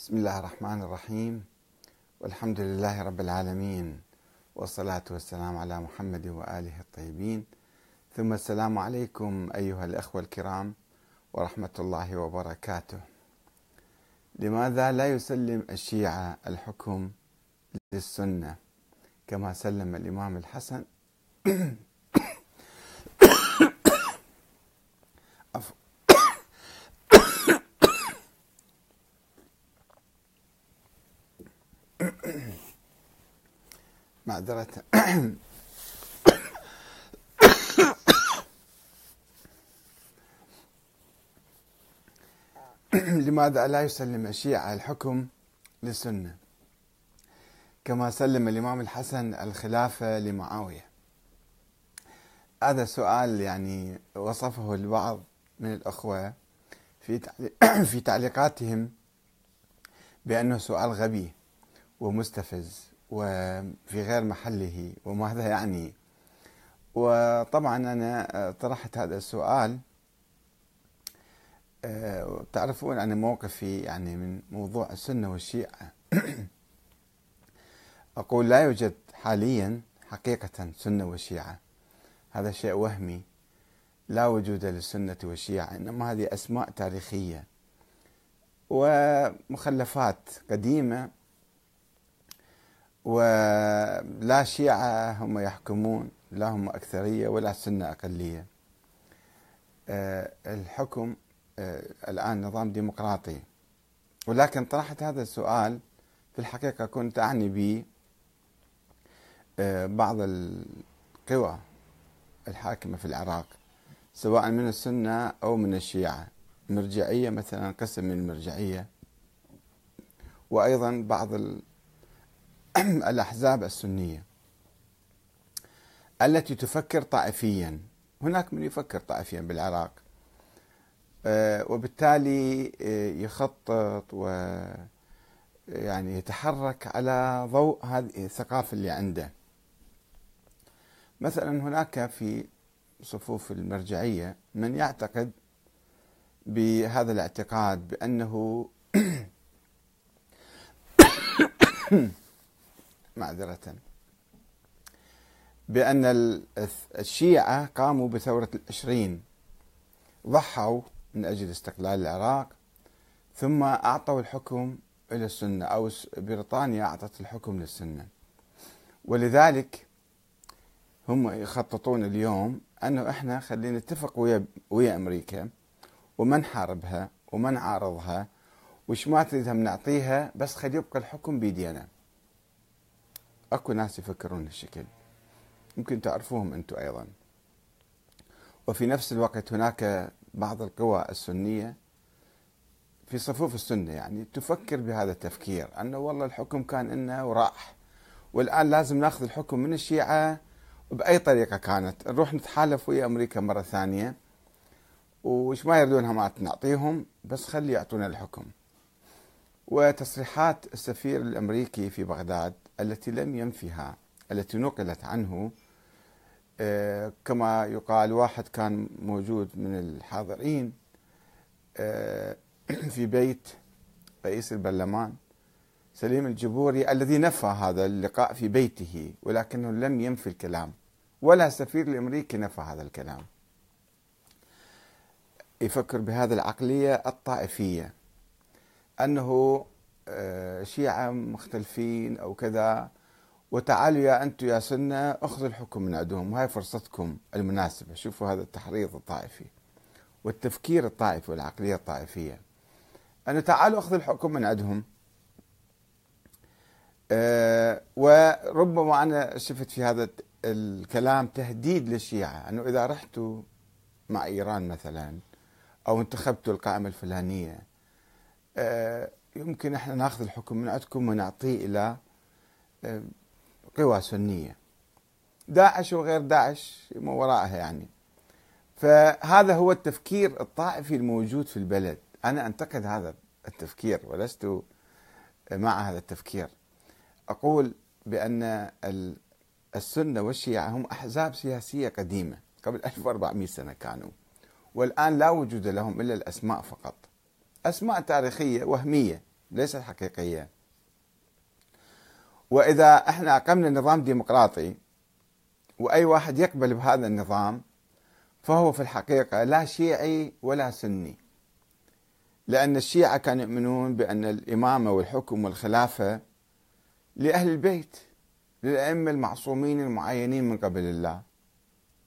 بسم الله الرحمن الرحيم. والحمد لله رب العالمين والصلاة والسلام على محمد وآله الطيبين. ثم السلام عليكم أيها الأخوة الكرام ورحمة الله وبركاته. لماذا لا يسلم الشيعة الحكم للسنة كما سلم الإمام الحسن؟ معذرة. لماذا لا يسلم الشيعة الحكم للسنة؟ كما سلم الإمام الحسن الخلافة لمعاوية. هذا سؤال يعني وصفه البعض من الأخوة في في تعليقاتهم بأنه سؤال غبي ومستفز. وفي غير محله وماذا يعني. وطبعا أنا طرحت هذا السؤال. تعرفون أنا موقفي يعني من موضوع السنة والشيعة. أقول لا يوجد حاليا حقيقة سنة وشيعة هذا شيء وهمي. لا وجود للسنة والشيعة إنما هذه أسماء تاريخية. ومخلفات قديمة ولا شيعة هم يحكمون لا هم أكثرية ولا السنة أقلية. آه، الحكم آه، الآن نظام ديمقراطي. ولكن طرحت هذا السؤال في الحقيقة كنت أعني به آه، بعض القوى الحاكمة في العراق سواء من السنة أو من الشيعة. مرجعية مثلا قسم من المرجعية. وأيضا بعض الأحزاب السنية التي تفكر طائفيا. هناك من يفكر طائفيا بالعراق آه، وبالتالي آه، يخطط و يعني يتحرك على ضوء هذه الثقافة اللي عنده. مثلا هناك في صفوف المرجعية من يعتقد بهذا الاعتقاد بأنه معذرة. بأن الشيعة قاموا بثورة العشرين. ضحوا من أجل استقلال العراق ثم أعطوا الحكم إلى السنة أو بريطانيا أعطت الحكم للسنة. ولذلك هم يخططون اليوم أنه إحنا خلينا نتفق ويا, ويا أمريكا وما نحاربها وما نعارضها وش ما تريدها نعطيها بس خلي يبقى الحكم بيدينا. أكو ناس يفكرون هالشكل يمكن تعرفوهم أنتم أيضا. وفي نفس الوقت هناك بعض القوى السنية في صفوف السنة يعني تفكر بهذا التفكير أنه والله الحكم كان لنا وراح والآن لازم ناخذ الحكم من الشيعة بأي طريقة كانت. نروح نتحالف ويا أمريكا مرة ثانية وش ما يردونها ما نعطيهم بس خلي يعطونا الحكم. وتصريحات السفير الأمريكي في بغداد التي لم ينفها التي نقلت عنه آه، كما يقال واحد كان موجود من الحاضرين آه، في بيت رئيس البرلمان سليم الجبوري الذي نفى هذا اللقاء في بيته ولكنه لم ينفي الكلام ولا السفير الأمريكي نفى هذا الكلام. يفكر بهذه العقلية الطائفية. أنه آه، شيعة مختلفين أو كذا. وتعالوا يا أنتم يا سنة أخذوا الحكم من عندهم. وهي فرصتكم المناسبة. شوفوا هذا التحريض الطائفي والتفكير الطائفي والعقلية الطائفية. أنه تعالوا أخذوا الحكم من عندهم. أه وربما أنا شفت في هذا الكلام تهديد للشيعة. أنه إذا رحتوا مع إيران مثلا أو انتخبتوا القائمة الفلانية يمكن إحنا ناخذ الحكم من عندكم ونعطيه إلى آه، قوى سنية. داعش وغير داعش ما وراءها يعني. فهذا هو التفكير الطائفي الموجود في البلد. أنا أنتقد هذا التفكير ولست مع هذا التفكير. أقول بأن السنة والشيعة هم أحزاب سياسية قديمة قبل 1400 سنة كانوا. والآن لا وجود لهم إلا الأسماء فقط. أسماء تاريخية وهمية ليست حقيقية. وإذا إحنا أقمنا نظام ديمقراطي وأي واحد يقبل بهذا النظام فهو في الحقيقة لا شيعي ولا سني. لأن الشيعة كانوا يؤمنون بأن الإمامة والحكم والخلافة لأهل البيت للأئمة المعصومين المعينين من قبل الله.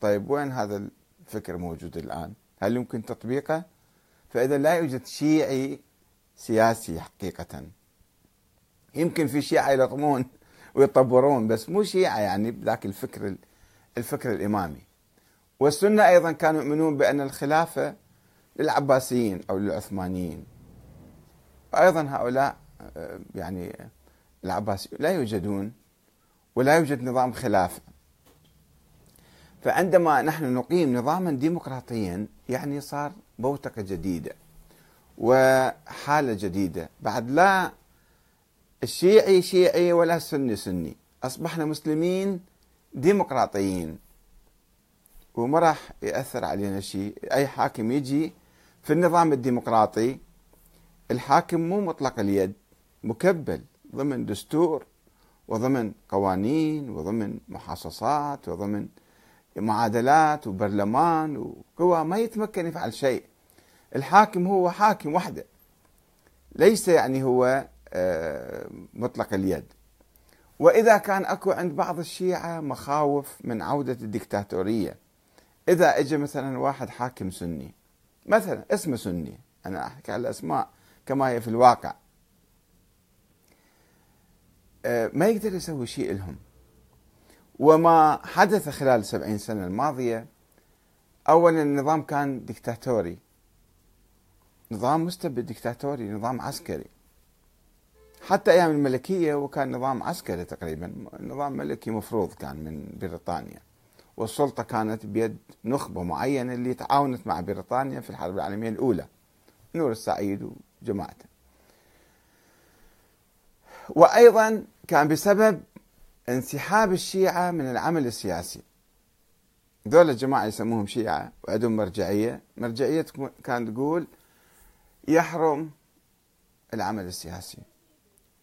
طيب وين هذا الفكر موجود الآن؟ هل يمكن تطبيقه؟ فإذا لا يوجد شيعي سياسي حقيقة. يمكن في شيعة يلطمون ويطبرون بس مو شيعة يعني ذاك الفكر الفكر الإمامي. والسنة أيضا كانوا يؤمنون بأن الخلافة للعباسيين أو للعثمانيين. وأيضا هؤلاء آه، يعني العباسيين لا يوجدون ولا يوجد نظام خلافة. فعندما نحن نقيم نظاما ديمقراطيا يعني صار بوتقة جديدة وحالة جديدة. بعد لا الشيعي شيعي ولا السني سني. أصبحنا مسلمين ديمقراطيين. وما راح يأثر علينا شيء. أي حاكم يجي في النظام الديمقراطي الحاكم مو مطلق اليد مكبل ضمن دستور وضمن قوانين وضمن محاصصات وضمن معادلات وبرلمان وقوى ما يتمكن يفعل شيء. الحاكم هو حاكم وحده. ليس يعني هو آه، مطلق اليد. وإذا كان أكو عند بعض الشيعة مخاوف من عودة الدكتاتورية. إذا إجا مثلا واحد حاكم سني مثلا اسمه سني أنا أحكي على الأسماء كما هي في الواقع. آه، ما يقدر يسوي شيء لهم. وما حدث خلال السبعين سنة الماضية أولا النظام كان دكتاتوري نظام مستبد دكتاتوري نظام عسكري. حتى أيام الملكية وكان نظام عسكري تقريبا نظام ملكي مفروض كان من بريطانيا. والسلطة كانت بيد نخبة معينة اللي تعاونت مع بريطانيا في الحرب العالمية الأولى نور السعيد وجماعته. وأيضا كان بسبب انسحاب الشيعة من العمل السياسي. ذول الجماعة يسموهم شيعة وعندهم مرجعية. مرجعية كانت تقول يحرم العمل السياسي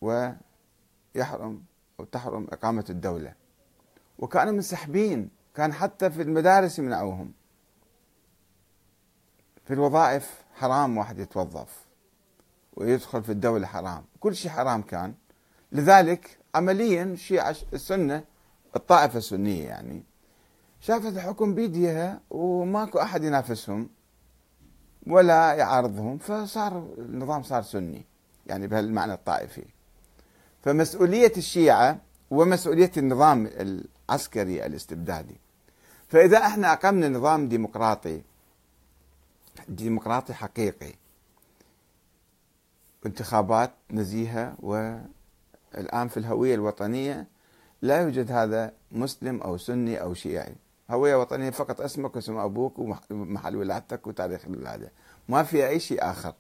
ويحرم أو تحرم إقامة الدولة. وكانوا منسحبين. كان حتى في المدارس يمنعوهم. في الوظائف حرام واحد يتوظف ويدخل في الدولة حرام. كل شيء حرام كان. لذلك عمليا الشيعة السنة الطائفة السنية يعني شافت الحكم بيديها وماكو أحد ينافسهم ولا يعارضهم فصار النظام صار سني يعني بهالمعنى الطائفي. فمسؤولية الشيعة ومسؤولية النظام العسكري الاستبدادي. فإذا إحنا أقمنا نظام ديمقراطي ديمقراطي حقيقي انتخابات نزيهة والآن في الهوية الوطنية لا يوجد هذا مسلم أو سني أو شيعي. هوية وطنية فقط اسمك واسم أبوك ومحل ولادتك وتاريخ الولادة ما فيها أي شيء آخر.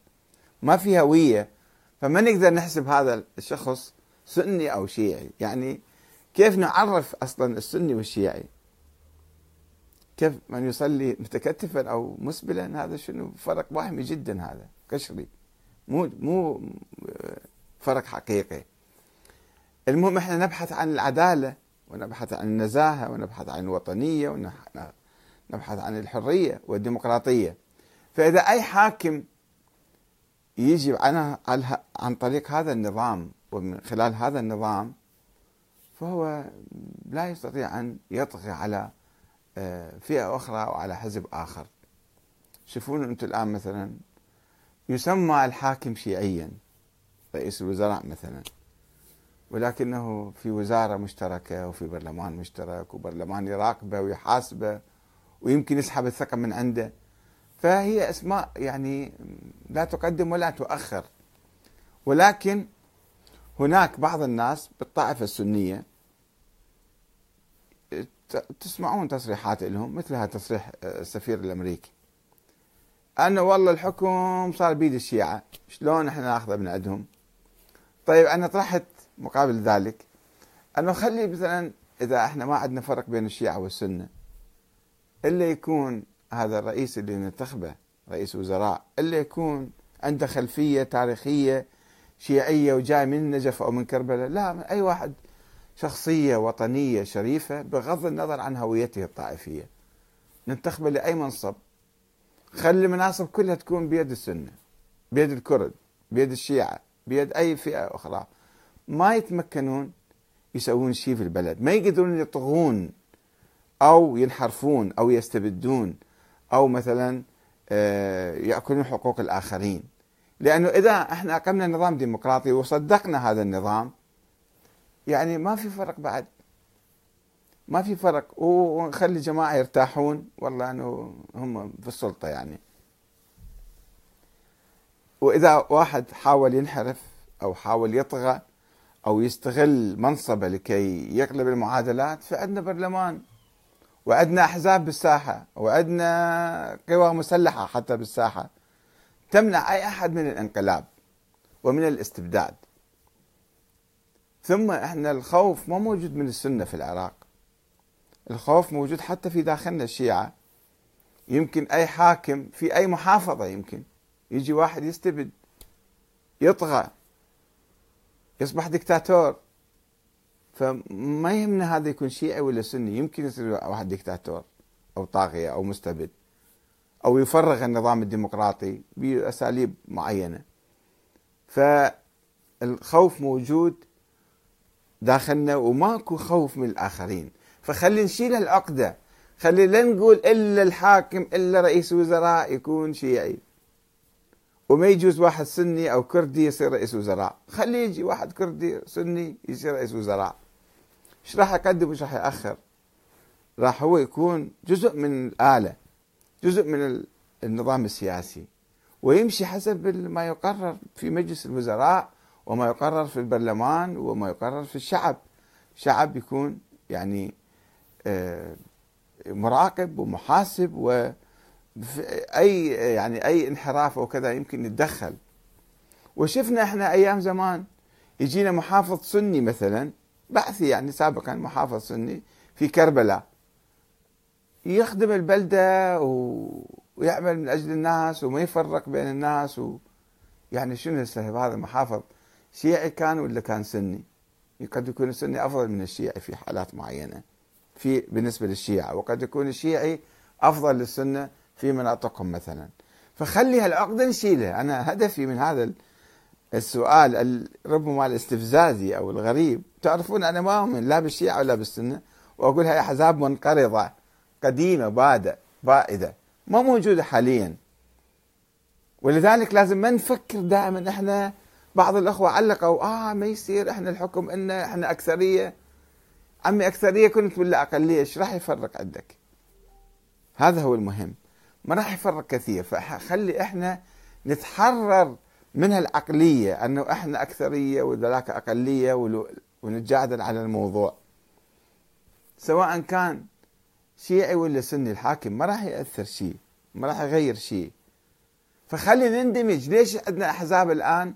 ما في هوية. فما نقدر نحسب هذا الشخص سني أو شيعي؟ يعني كيف نعرف أصلا السني والشيعي؟ كيف من يصلي متكتفا أو مسبلا؟ هذا شنو فرق وهمي جدا هذا. قشري مو مو فرق حقيقي. المهم إحنا نبحث عن العدالة ونبحث عن النزاهة ونبحث عن الوطنية ونبحث عن الحرية والديمقراطية. فإذا أي حاكم يجي عن عن طريق هذا النظام ومن خلال هذا النظام فهو لا يستطيع أن يطغي على آه، فئة أخرى أو على حزب آخر. شوفون أنتم الآن مثلا يسمى الحاكم شيعيا رئيس الوزراء مثلا. ولكنه في وزارة مشتركة وفي برلمان مشترك وبرلمان يراقبه ويحاسبه ويمكن يسحب الثقة من عنده. فهي أسماء يعني لا تقدم ولا تؤخر. ولكن هناك بعض الناس بالطائفة السنية تسمعون تصريحات لهم مثل هذا تصريح السفير الأمريكي. أنه والله الحكم صار بيد الشيعة شلون إحنا ناخذه من عندهم؟ طيب أنا طرحت مقابل ذلك أنه خلي مثلا إذا إحنا ما عندنا فرق بين الشيعة والسنة إلا يكون هذا الرئيس اللي ننتخبه رئيس وزراء إلا يكون عنده خلفية تاريخية شيعية وجاي من النجف أو من كربلاء لا أي واحد شخصية وطنية شريفة بغض النظر عن هويته الطائفية. ننتخبه لأي منصب. خلي المناصب كلها تكون بيد السنة بيد الكرد بيد الشيعة بيد أي فئة أخرى. ما يتمكنون يسوون شيء في البلد. ما يقدرون يطغون أو ينحرفون أو يستبدون أو مثلا آه، يأكلون حقوق الآخرين. لأنه إذا إحنا أقمنا نظام ديمقراطي وصدقنا هذا النظام يعني ما في فرق بعد. ما في فرق. ونخلي الجماعة يرتاحون. والله أنه هم في السلطة يعني. وإذا واحد حاول ينحرف أو حاول يطغى أو يستغل منصبه لكي يقلب المعادلات فعندنا برلمان وعندنا أحزاب بالساحة وعندنا قوى مسلحة حتى بالساحة. تمنع أي أحد من الانقلاب ومن الاستبداد. ثم إحنا الخوف ما موجود من السنة في العراق. الخوف موجود حتى في داخلنا الشيعة. يمكن أي حاكم في أي محافظة يمكن يجي واحد يستبد يطغى. يصبح دكتاتور فما يهمنا هذا يكون شيعي ولا سني. يمكن يصير واحد دكتاتور أو طاغية أو مستبد أو يفرغ النظام الديمقراطي بأساليب معينة. فالخوف موجود داخلنا وماكو خوف من الآخرين. فخلي نشيل العقدة. خلي لا نقول إلا الحاكم إلا رئيس وزراء يكون شيعي. وما يجوز واحد سني أو كردي يصير رئيس وزراء. خلي يجي واحد كردي سني يصير رئيس وزراء. إيش راح يقدم وإيش راح يأخر؟ راح هو يكون جزء من الآلة جزء من النظام السياسي. ويمشي حسب ما يقرر في مجلس الوزراء وما يقرر في البرلمان وما يقرر في الشعب. شعب يكون يعني آه، مراقب ومحاسب و أي يعني أي انحراف أو كذا يمكن يتدخل وشفنا إحنا أيام زمان يجينا محافظ سني مثلا بعثي يعني سابقا محافظ سني في كربلاء يخدم البلدة ويعمل من أجل الناس وما يفرق بين الناس و يعني شنو هذا محافظ شيعي كان ولا كان سني؟ قد يكون السني أفضل من الشيعي في حالات معينة في بالنسبة للشيعة وقد يكون الشيعي أفضل للسنة في مناطقهم مثلا. فخلي هالعقده نشيلها أنا هدفي من هذا السؤال ربما الاستفزازي أو الغريب. تعرفون أنا ما أؤمن لا بالشيعة ولا بالسنة وأقول هاي أحزاب منقرضة قديمة بادة بائدة ما موجودة حاليا. ولذلك لازم ما نفكر دائما. إحنا بعض الأخوة علقوا آه ما يصير إحنا الحكم ان إحنا أكثرية. عمي أكثرية كنت ولا أقلية إيش راح يفرق عندك؟ هذا هو المهم. ما راح يفرق كثير. فخلي إحنا نتحرر من هالعقليه أنه إحنا أكثرية وذاك أقلية ونتجادل على الموضوع. سواء كان شيعي ولا سني الحاكم ما راح يأثر شيء ما راح يغير شيء. فخلي نندمج ليش عندنا أحزاب الآن؟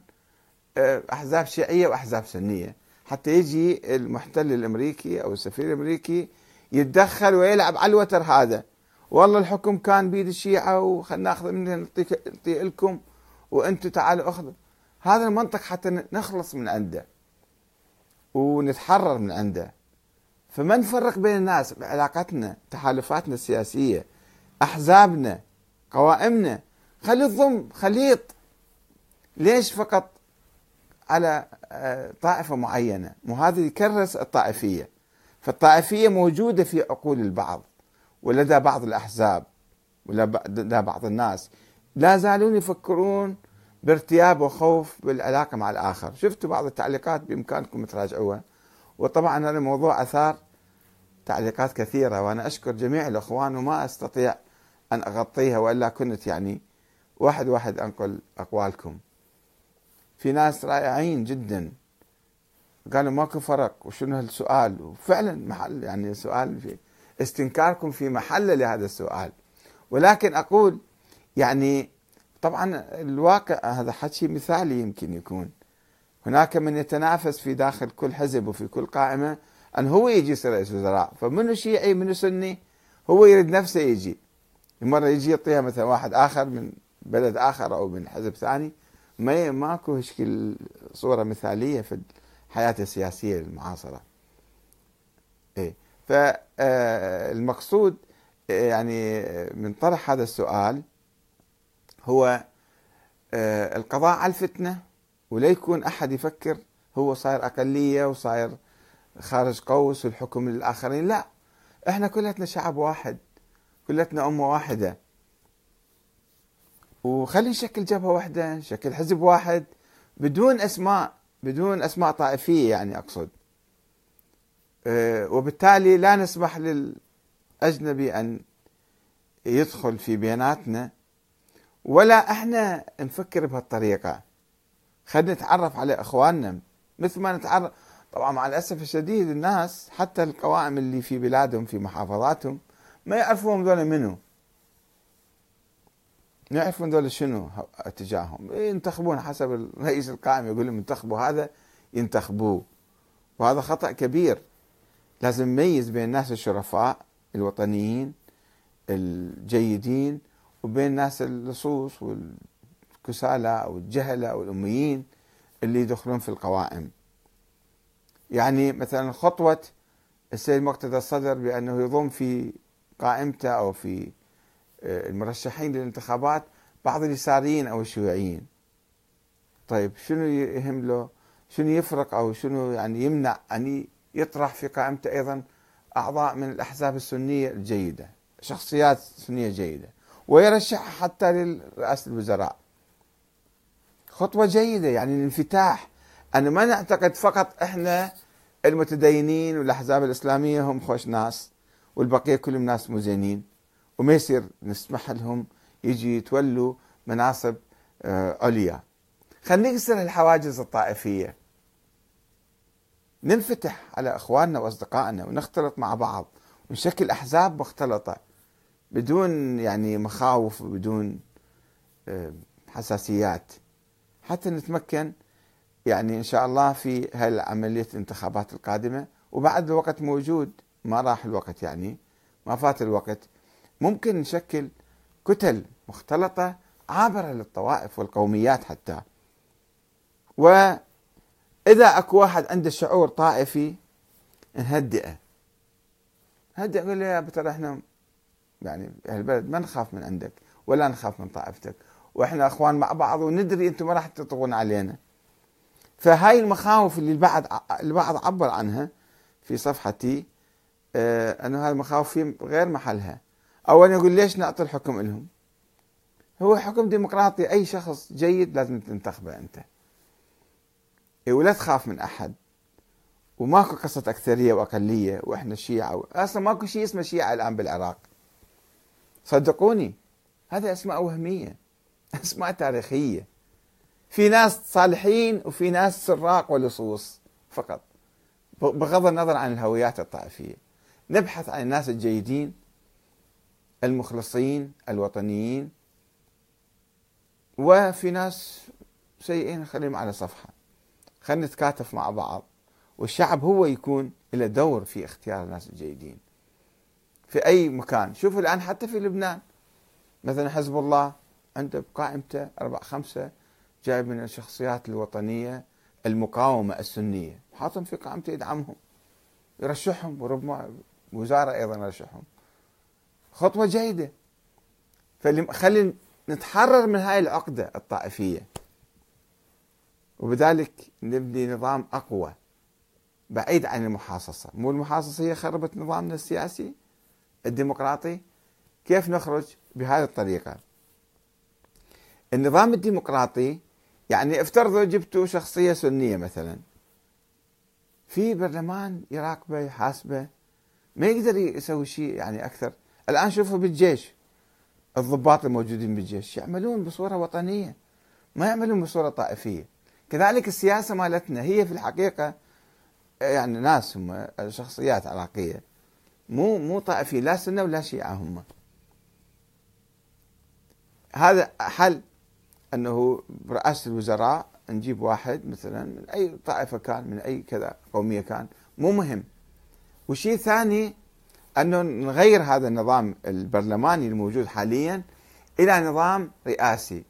آه، أحزاب شيعية وأحزاب سنية. حتى يجي المحتل الأمريكي أو السفير الأمريكي يتدخل ويلعب على الوتر هذا. والله الحكم كان بيد الشيعة وخلنا ناخذ منه نعطي لكم وأنتم تعالوا أخذوا. هذا المنطق حتى نخلص من عنده ونتحرر من عنده. فما نفرق بين الناس؟ بعلاقتنا تحالفاتنا السياسية أحزابنا قوائمنا. خلي الضم خليط. ليش فقط على آه، طائفة معينة؟ وهذا يكرس الطائفية. فالطائفية موجودة في عقول البعض. ولدى بعض الأحزاب ولدى بعض الناس. لا زالون يفكرون بارتياب وخوف بالعلاقة مع الآخر. شفتوا بعض التعليقات بإمكانكم تراجعوها؟ وطبعا هذا الموضوع أثار تعليقات كثيرة وأنا أشكر جميع الأخوان وما أستطيع أن أغطيها وإلا كنت يعني واحد واحد أنقل أقوالكم. في ناس رائعين جدا. قالوا ماكو فرق وشنو هالسؤال؟ وفعلا محل يعني سؤال في استنكاركم في محل لهذا السؤال. ولكن أقول يعني طبعا الواقع هذا حكي مثالي يمكن يكون. هناك من يتنافس في داخل كل حزب وفي كل قائمة أن هو يجي يصير رئيس وزراء فمنو شيعي منو سني؟ هو يريد نفسه يجي. مرة يجي يعطيها مثلا واحد آخر من بلد آخر أو من حزب ثاني. ما ماكو هشكل صورة مثالية في الحياة السياسية المعاصرة. إيه. فالمقصود آه، يعني من طرح هذا السؤال هو آه، القضاء على الفتنة ولا يكون أحد يفكر هو صاير أقلية وصاير خارج قوس والحكم للآخرين لا. إحنا كلتنا شعب واحد كلتنا أمة واحدة. وخلي نشكل جبهة واحدة نشكل حزب واحد بدون أسماء بدون أسماء طائفية يعني أقصد. آه، وبالتالي لا نسمح للأجنبي أن يدخل في بيناتنا ولا إحنا نفكر بهالطريقة. خلينا نتعرف على إخواننا. مثل ما نتعرف طبعا مع الأسف الشديد الناس حتى القوائم اللي في بلادهم في محافظاتهم ما يعرفون ذولا منو. ما يعرفون ذولا شنو اتجاههم ينتخبون حسب الرئيس القائم يقول لهم انتخبوا هذا ينتخبوه. وهذا خطأ كبير. لازم نميز بين الناس الشرفاء الوطنيين الجيدين وبين الناس اللصوص والكسالى أو الجهلة أو الأميين اللي يدخلون في القوائم. يعني مثلا خطوة السيد مقتدى الصدر بأنه يضم في قائمته أو في آه، المرشحين للانتخابات بعض اليساريين أو الشيوعيين. طيب شنو يهم له؟ شنو يفرق أو شنو يعني يمنع أن يطرح في قائمته أيضا أعضاء من الأحزاب السنية الجيدة، شخصيات سنية جيدة. ويرشح حتى لرئاسة الوزراء. خطوة جيدة يعني الانفتاح. أنا ما نعتقد فقط إحنا المتدينين والأحزاب الإسلامية هم خوش ناس والبقية كلهم ناس مو زينين وما يصير نسمح لهم يجي يتولوا مناصب آه، عليا. خلينا نكسر الحواجز الطائفية. ننفتح على إخواننا وأصدقائنا ونختلط مع بعض ونشكل أحزاب مختلطة بدون يعني مخاوف وبدون آه، حساسيات. حتى نتمكن يعني إن شاء الله في هالعملية الانتخابات القادمة. وبعد الوقت موجود ما راح الوقت يعني ما فات الوقت. ممكن نشكل كتل مختلطة عابرة للطوائف والقوميات حتى. واذا أكو واحد عنده شعور طائفي نهدئه هدئ قول له يا ترى إحنا يعني البلد ما نخاف من عندك ولا نخاف من طائفتك وإحنا إخوان مع بعض وندري أنتم ما راح تطغون علينا. فهاي المخاوف اللي البعض البعض عبر عنها في صفحتي آه إنه هذه المخاوف في غير محلها. اولا يقول ليش نعطي الحكم لهم هو حكم ديمقراطي. أي شخص جيد لازم تنتخبه أنت. ولا تخاف من أحد. وماكو قصة أكثرية وأقلية وإحنا شيعة أصلا ماكو شيء اسمه شيعة الآن بالعراق. صدقوني هذه أسماء وهمية أسماء تاريخية. في ناس صالحين وفي ناس سراق ولصوص فقط. بغض النظر عن الهويات الطائفية. نبحث عن الناس الجيدين المخلصين الوطنيين. وفي ناس سيئين نخليهم على صفحة. خلينا نتكاتف مع بعض والشعب هو يكون له دور في اختيار الناس الجيدين. في أي مكان شوفوا الآن حتى في لبنان. مثلا حزب الله عنده بقائمته أربع خمسة جايب من الشخصيات الوطنية المقاومة السنية حاطهم في قائمته يدعمهم يرشحهم وربما وزارة أيضا يرشحهم. خطوة جيدة. فخلي نتحرر من هاي العقدة الطائفية. وبذلك نبني نظام أقوى بعيد عن المحاصصة. مو المحاصصة هي خربت نظامنا السياسي الديمقراطي؟ كيف نخرج بهذه الطريقة؟ النظام الديمقراطي يعني افترضوا جبتوا شخصية سنية مثلا. في برلمان يراقبه يحاسبه ما يقدر يسوي شيء يعني أكثر. الآن شوفوا بالجيش الضباط الموجودين بالجيش يعملون بصورة وطنية ما يعملون بصورة طائفية. كذلك السياسة مالتنا هي في الحقيقة يعني ناس هم شخصيات عراقية مو مو طائفي لا سنة ولا شيعة هم. هذا حل أنه برئاسه الوزراء نجيب واحد مثلا من أي طائفة كان من أي كذا قومية كان مو مهم. وشيء ثاني أنه نغير هذا النظام البرلماني الموجود حاليا إلى نظام رئاسي.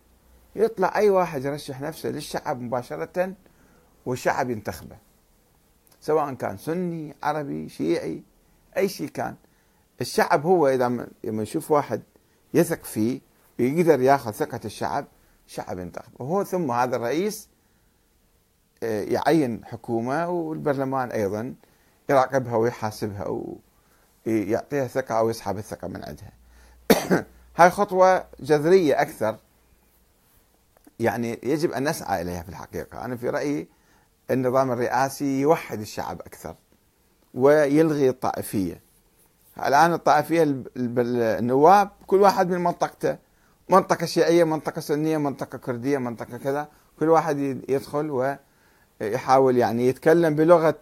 يطلع أي واحد يرشح نفسه للشعب مباشرة والشعب ينتخبه. سواء كان سني عربي شيعي أي شيء كان. الشعب هو إذا لما يشوف واحد يثق فيه ويقدر ياخذ ثقة الشعب الشعب ينتخبه. وهو ثم هذا الرئيس آه، يعين حكومة والبرلمان أيضا يراقبها ويحاسبها ويعطيها ثقة أو يسحب الثقة من عندها. هاي خطوة جذرية أكثر يعني يجب أن نسعى إليها في الحقيقة. أنا في رأيي النظام الرئاسي يوحد الشعب أكثر ويلغي الطائفية. الآن الطائفية النواب كل واحد من منطقته منطقة شيعية منطقة سنية منطقة كردية منطقة كذا كل واحد يدخل ويحاول يعني يتكلم بلغة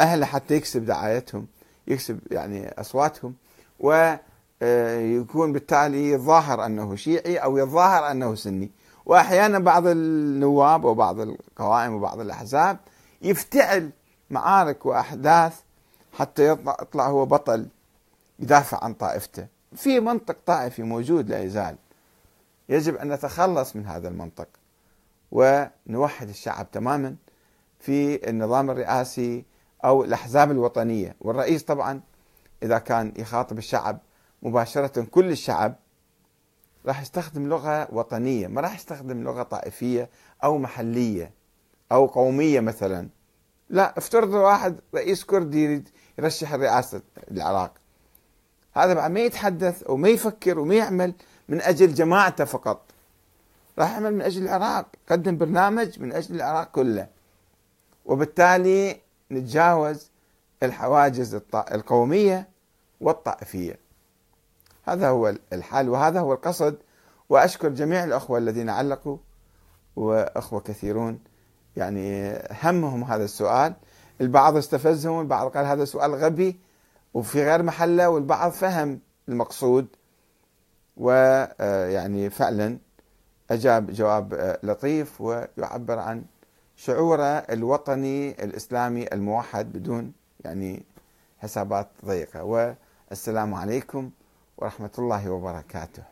أهله حتى يكسب دعايتهم يكسب يعني أصواتهم ويكون بالتالي يظاهر أنه شيعي أو يظاهر أنه سني. وأحيانا بعض النواب وبعض القوائم وبعض الأحزاب يفتعل معارك وأحداث حتى يطلع هو بطل يدافع عن طائفته. في منطق طائفي موجود لا يزال. يجب أن نتخلص من هذا المنطق ونوحد الشعب تماما في النظام الرئاسي أو الأحزاب الوطنية. والرئيس طبعا إذا كان يخاطب الشعب مباشرة كل الشعب راح يستخدم لغة وطنية ما راح يستخدم لغة طائفية أو محلية أو قومية مثلا. لا افترض واحد رئيس كردي يرشح رئاسة العراق هذا بعد ما يتحدث وما يفكر وما يعمل من أجل جماعته فقط. راح يعمل من أجل العراق قدم برنامج من أجل العراق كله. وبالتالي نتجاوز الحواجز القومية والطائفية. هذا هو الحال وهذا هو القصد. وأشكر جميع الأخوة الذين علقوا وأخوة كثيرون. يعني همهم هذا السؤال. البعض استفزهم البعض قال هذا سؤال غبي وفي غير محله والبعض فهم المقصود. ويعني فعلا أجاب جواب لطيف ويعبر عن شعوره الوطني الإسلامي الموحد بدون يعني حسابات ضيقة. والسلام عليكم ورحمة الله وبركاته.